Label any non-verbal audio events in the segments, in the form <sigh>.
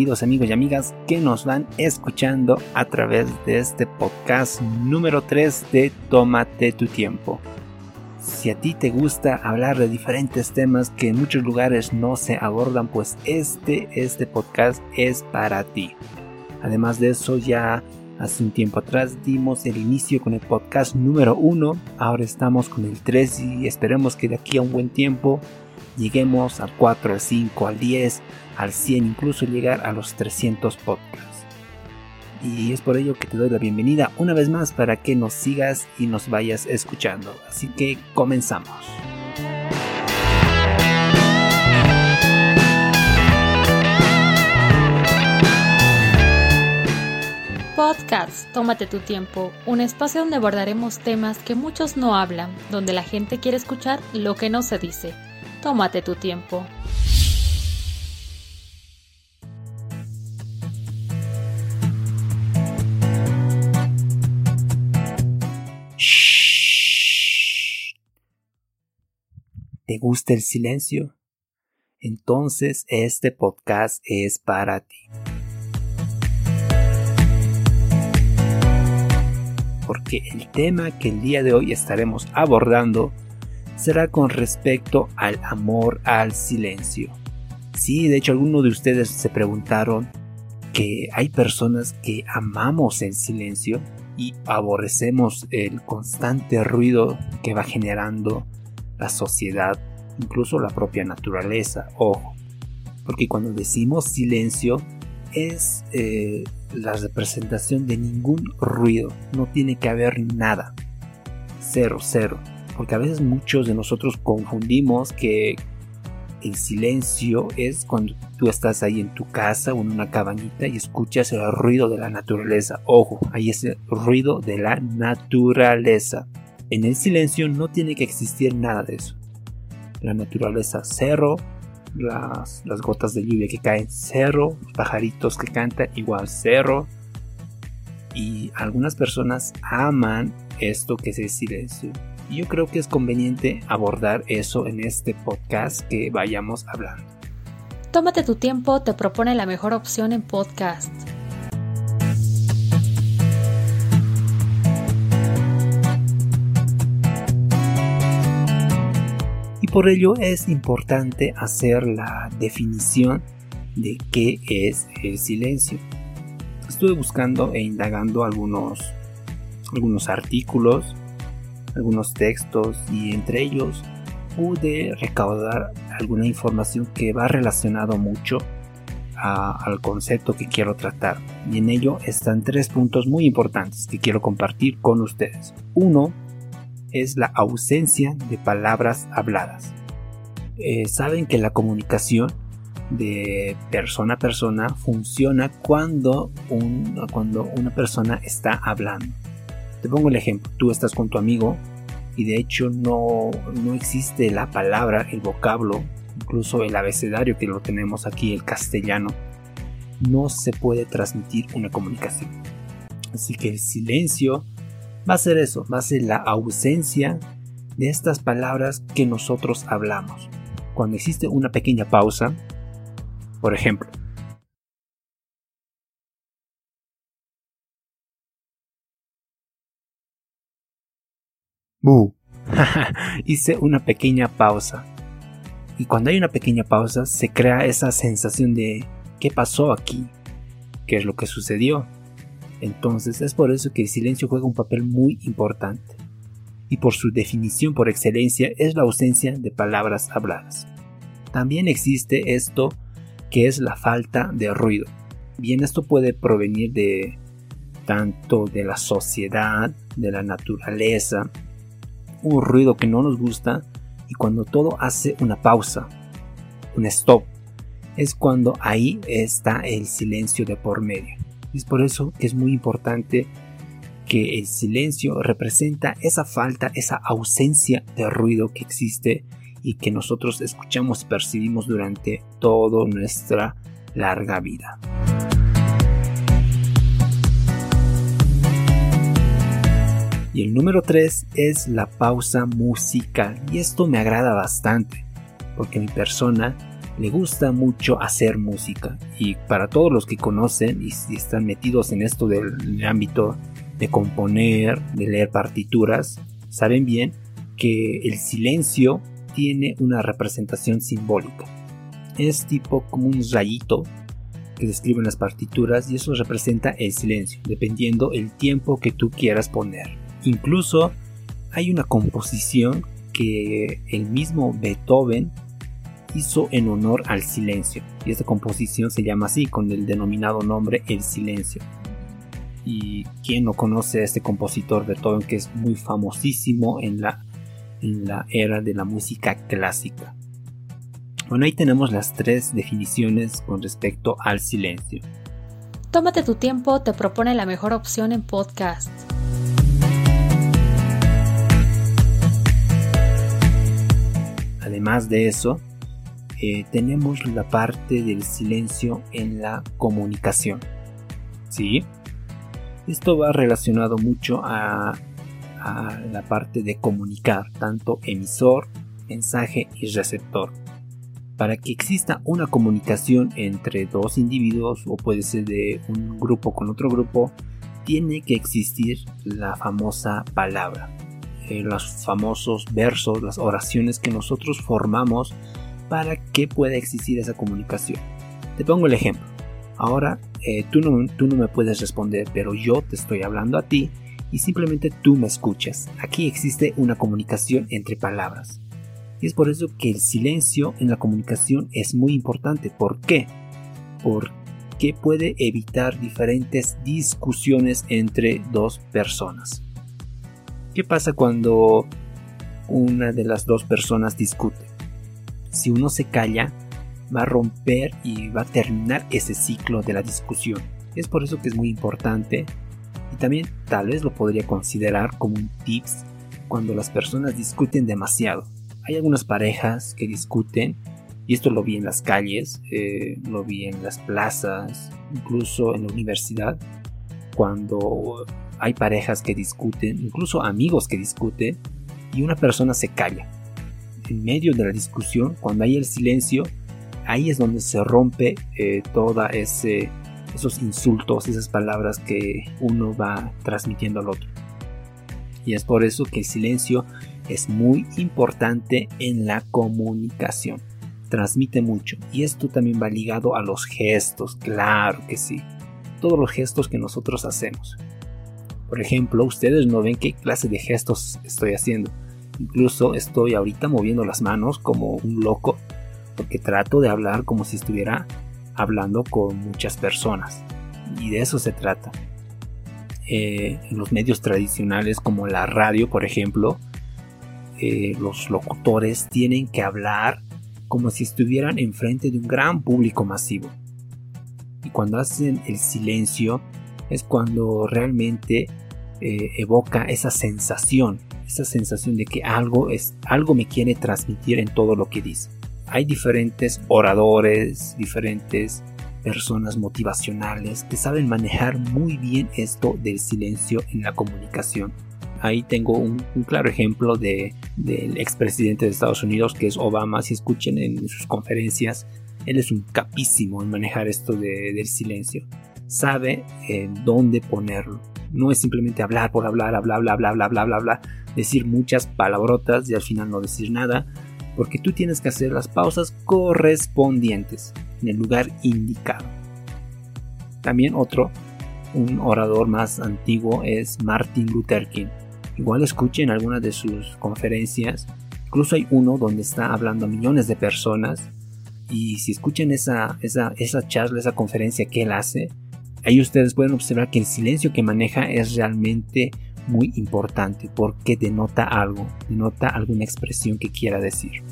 Amigos y amigas que nos van escuchando a través de este podcast número 3 de Tómate tu tiempo. Si a ti te gusta hablar de diferentes temas que en muchos lugares no se abordan, pues este, este podcast es para ti. Además de eso, ya hace un tiempo atrás dimos el inicio con el podcast número 1, ahora estamos con el 3 y esperemos que de aquí a un buen tiempo lleguemos al 4, al 5, al 10, al 100, incluso llegar a los 300 podcasts. Y es por ello que te doy la bienvenida una vez más para que nos sigas y nos vayas escuchando. Así que comenzamos. Podcast, tómate tu tiempo, un espacio donde abordaremos temas que muchos no hablan, donde la gente quiere escuchar lo que no se dice. Tómate tu tiempo. ¿Te gusta el silencio? Entonces este podcast es para ti. Porque el tema que el día de hoy estaremos abordando será con respecto al amor al silencio. Sí, de hecho algunos de ustedes se preguntaron que hay personas que amamos el silencio y aborrecemos el constante ruido que va generando la sociedad, incluso la propia naturaleza. Ojo, porque cuando decimos silencio es eh, la representación de ningún ruido, no tiene que haber nada. Cero, cero porque a veces muchos de nosotros confundimos que el silencio es cuando tú estás ahí en tu casa o en una cabañita y escuchas el ruido de la naturaleza. Ojo, ahí es el ruido de la naturaleza. En el silencio no tiene que existir nada de eso. La naturaleza cero, las, las gotas de lluvia que caen cero, los pajaritos que cantan igual cero. Y algunas personas aman esto que es el silencio yo creo que es conveniente abordar eso en este podcast que vayamos hablando. Tómate tu tiempo, te propone la mejor opción en podcast. Y por ello es importante hacer la definición de qué es el silencio. Estuve buscando e indagando algunos, algunos artículos algunos textos y entre ellos pude recaudar alguna información que va relacionado mucho al concepto que quiero tratar. Y en ello están tres puntos muy importantes que quiero compartir con ustedes. Uno es la ausencia de palabras habladas. Eh, saben que la comunicación de persona a persona funciona cuando, cuando una persona está hablando. Te pongo el ejemplo, tú estás con tu amigo y de hecho no, no existe la palabra, el vocablo, incluso el abecedario que lo tenemos aquí, el castellano, no se puede transmitir una comunicación. Así que el silencio va a ser eso, va a ser la ausencia de estas palabras que nosotros hablamos. Cuando existe una pequeña pausa, por ejemplo, <laughs> Hice una pequeña pausa. Y cuando hay una pequeña pausa, se crea esa sensación de ¿qué pasó aquí? ¿Qué es lo que sucedió? Entonces es por eso que el silencio juega un papel muy importante. Y por su definición por excelencia es la ausencia de palabras habladas. También existe esto que es la falta de ruido. Bien, esto puede provenir de tanto de la sociedad, de la naturaleza, un ruido que no nos gusta y cuando todo hace una pausa, un stop, es cuando ahí está el silencio de por medio. Es por eso que es muy importante que el silencio representa esa falta, esa ausencia de ruido que existe y que nosotros escuchamos y percibimos durante toda nuestra larga vida. Y el número 3 es la pausa musical. Y esto me agrada bastante, porque mi persona le gusta mucho hacer música y para todos los que conocen y, están metidos en esto del ámbito de componer, de leer partituras, saben bien que el silencio tiene una representación simbólica. Es tipo como un rayito que describen las partituras y eso representa el silencio, dependiendo el tiempo que tú quieras poner. Incluso hay una composición que el mismo Beethoven hizo en honor al silencio y esta composición se llama así con el denominado nombre El Silencio. Y quien no conoce a este compositor Beethoven que es muy famosísimo en la, en la era de la música clásica. Bueno, ahí tenemos las tres definiciones con respecto al silencio. Tómate tu tiempo, te propone la mejor opción en podcast. Además de eso, eh, tenemos la parte del silencio en la comunicación. ¿Sí? Esto va relacionado mucho a, a la parte de comunicar, tanto emisor, mensaje y receptor. Para que exista una comunicación entre dos individuos o puede ser de un grupo con otro grupo, tiene que existir la famosa palabra, los famosos versos, las oraciones que nosotros formamos para que pueda existir esa comunicación. Te pongo el ejemplo. Ahora eh, tú, no, tú no me puedes responder, pero yo te estoy hablando a ti y simplemente tú me escuchas. Aquí existe una comunicación entre palabras. Y es por eso que el silencio en la comunicación es muy importante. ¿Por qué? Porque puede evitar diferentes discusiones entre dos personas. ¿Qué pasa cuando una de las dos personas discute? Si uno se calla, va a romper y va a terminar ese ciclo de la discusión. Es por eso que es muy importante y también tal vez lo podría considerar como un tips cuando las personas discuten demasiado hay algunas parejas que discuten, y esto lo vi en las calles, eh, lo vi en las plazas, incluso en la universidad, cuando hay parejas que discuten, incluso amigos que discuten, y una persona se calla. En medio de la discusión, cuando hay el silencio, ahí es donde se rompe eh, toda ese esos insultos, esas palabras que uno va transmitiendo al otro. Y es por eso que el silencio es muy importante en la comunicación. Transmite mucho. Y esto también va ligado a los gestos, claro que sí. Todos los gestos que nosotros hacemos. Por ejemplo, ustedes no ven qué clase de gestos estoy haciendo. Incluso estoy ahorita moviendo las manos como un loco porque trato de hablar como si estuviera hablando con muchas personas. Y de eso se trata. Eh, en los medios tradicionales como la radio, por ejemplo, eh, los locutores tienen que hablar como si estuvieran enfrente de un gran público masivo. Y cuando hacen el silencio es cuando realmente eh, evoca esa sensación, esa sensación de que algo, es, algo me quiere transmitir en todo lo que dice. Hay diferentes oradores, diferentes personas motivacionales que saben manejar muy bien esto del silencio en la comunicación ahí tengo un, claro ejemplo de, del expresidente de Estados Unidos, que es Obama. Si escuchen en sus conferencias, él es un capísimo en manejar esto del silencio. Sabe en dónde ponerlo. No es simplemente hablar por hablar, hablar, bla, bla, bla, bla, decir muchas palabrotas y al final no decir nada, porque tú tienes que hacer las pausas correspondientes en el lugar indicado. También otro, un orador más antiguo es Martin Luther King. Igual escuchen algunas de sus conferencias. Incluso hay uno donde está hablando a millones de personas. Y si escuchen esa, esa, esa charla, esa conferencia que él hace, ahí ustedes pueden observar que el silencio que maneja es realmente muy importante porque denota algo, denota alguna expresión que quiera decir.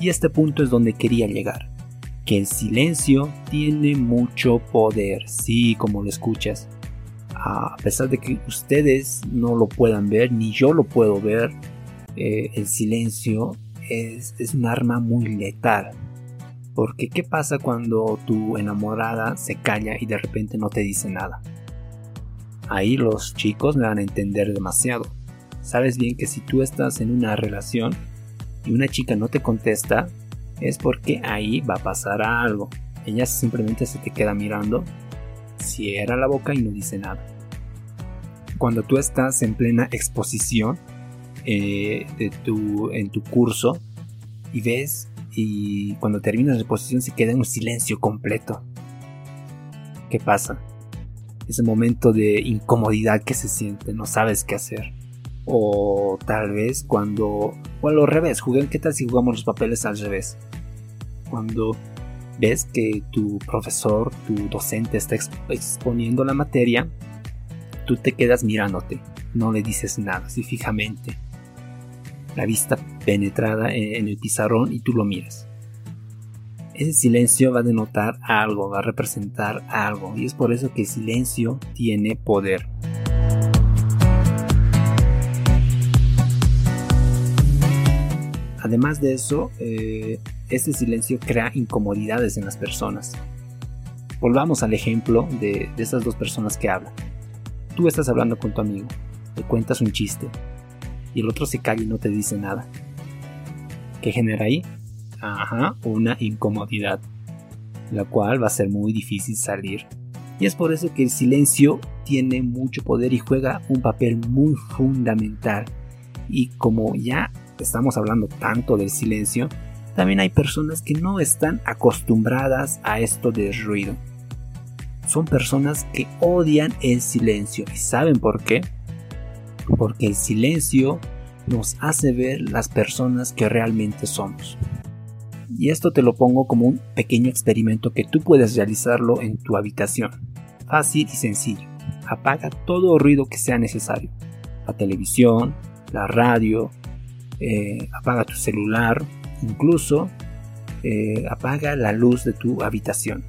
Y este punto es donde quería llegar que el silencio tiene mucho poder, sí, como lo escuchas. A pesar de que ustedes no lo puedan ver, ni yo lo puedo ver, eh, el silencio es, es un arma muy letal. Porque ¿qué pasa cuando tu enamorada se calla y de repente no te dice nada? Ahí los chicos me van a entender demasiado. Sabes bien que si tú estás en una relación y una chica no te contesta, es porque ahí va a pasar algo. Ella simplemente se te queda mirando, cierra la boca y no dice nada. Cuando tú estás en plena exposición eh, de tu, en tu curso y ves y cuando terminas la exposición se queda en un silencio completo. ¿Qué pasa? Ese momento de incomodidad que se siente, no sabes qué hacer. O tal vez cuando, o al revés, ¿qué tal si jugamos los papeles al revés? Cuando ves que tu profesor, tu docente está exponiendo la materia, tú te quedas mirándote, no le dices nada, así fijamente. La vista penetrada en el pizarrón y tú lo miras. Ese silencio va a denotar algo, va a representar algo, y es por eso que el silencio tiene poder. Además de eso, eh, este silencio crea incomodidades en las personas. Volvamos al ejemplo de, de esas dos personas que hablan. Tú estás hablando con tu amigo, le cuentas un chiste y el otro se calla y no te dice nada. ¿Qué genera ahí? Ajá, una incomodidad, la cual va a ser muy difícil salir. Y es por eso que el silencio tiene mucho poder y juega un papel muy fundamental. Y como ya estamos hablando tanto del silencio, también hay personas que no están acostumbradas a esto del ruido. Son personas que odian el silencio. ¿Y saben por qué? Porque el silencio nos hace ver las personas que realmente somos. Y esto te lo pongo como un pequeño experimento que tú puedes realizarlo en tu habitación. Fácil y sencillo. Apaga todo ruido que sea necesario. La televisión, la radio, eh, apaga tu celular, incluso eh, apaga la luz de tu habitación.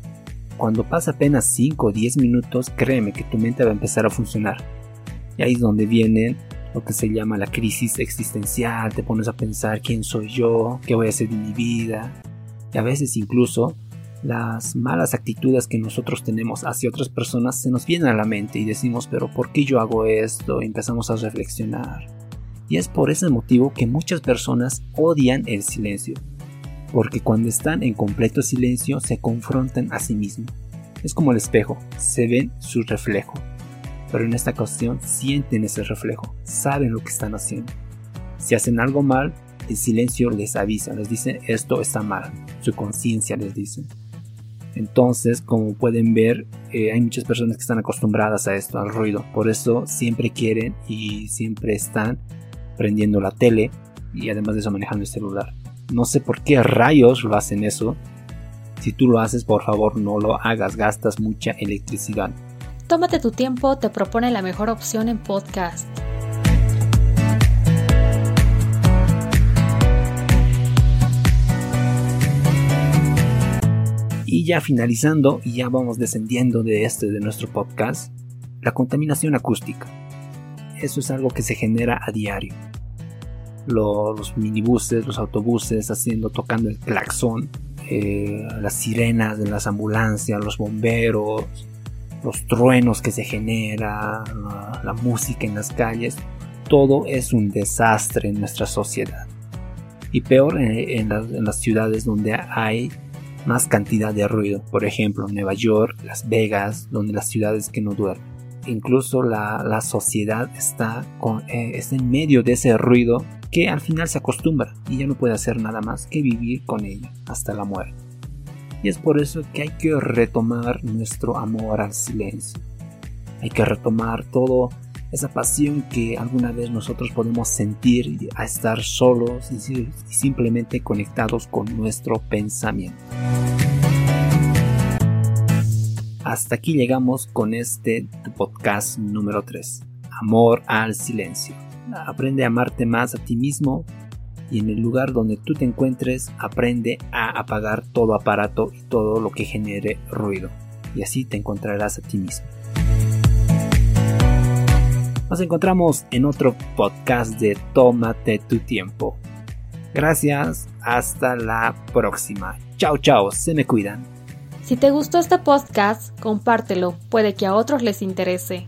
Cuando pasa apenas 5 o 10 minutos, créeme que tu mente va a empezar a funcionar. Y ahí es donde viene lo que se llama la crisis existencial, te pones a pensar quién soy yo, qué voy a hacer de mi vida. Y a veces incluso las malas actitudes que nosotros tenemos hacia otras personas se nos vienen a la mente y decimos, pero ¿por qué yo hago esto? Y empezamos a reflexionar. Y es por ese motivo que muchas personas odian el silencio, porque cuando están en completo silencio se confrontan a sí mismos. Es como el espejo, se ven su reflejo, pero en esta cuestión sienten ese reflejo, saben lo que están haciendo. Si hacen algo mal, el silencio les avisa, les dice esto está mal, su conciencia les dice. Entonces, como pueden ver, eh, hay muchas personas que están acostumbradas a esto, al ruido. Por eso siempre quieren y siempre están prendiendo la tele y además de eso manejando el celular. No sé por qué rayos lo hacen eso. Si tú lo haces, por favor no lo hagas, gastas mucha electricidad. Tómate tu tiempo, te propone la mejor opción en podcast. Y ya finalizando, y ya vamos descendiendo de este de nuestro podcast, la contaminación acústica. Eso es algo que se genera a diario. Los, minibuses, los autobuses haciendo, tocando el claxon, eh, las sirenas de las ambulancias, los bomberos, los truenos que se genera, la, música en las calles, todo es un desastre en nuestra sociedad. Y peor en, las ciudades donde hay más cantidad de ruido, por ejemplo Nueva York, Las Vegas, donde las ciudades que no duermen incluso la, sociedad está, con, eh, en medio de ese ruido que al final se acostumbra y ya no puede hacer nada más que vivir con ello hasta la muerte. Y es por eso que hay que retomar nuestro amor al silencio. Hay que retomar todo esa pasión que alguna vez nosotros podemos sentir a estar solos y simplemente conectados con nuestro pensamiento. Hasta aquí llegamos con este podcast número 3. Amor al silencio. Aprende a amarte más a ti mismo y en el lugar donde tú te encuentres aprende a apagar todo aparato y todo lo que genere ruido. Y así te encontrarás a ti mismo. Nos encontramos en otro podcast de Tómate tu tiempo. Gracias, hasta la próxima. Chao, chao, se me cuidan. Si te gustó este podcast, compártelo, puede que a otros les interese.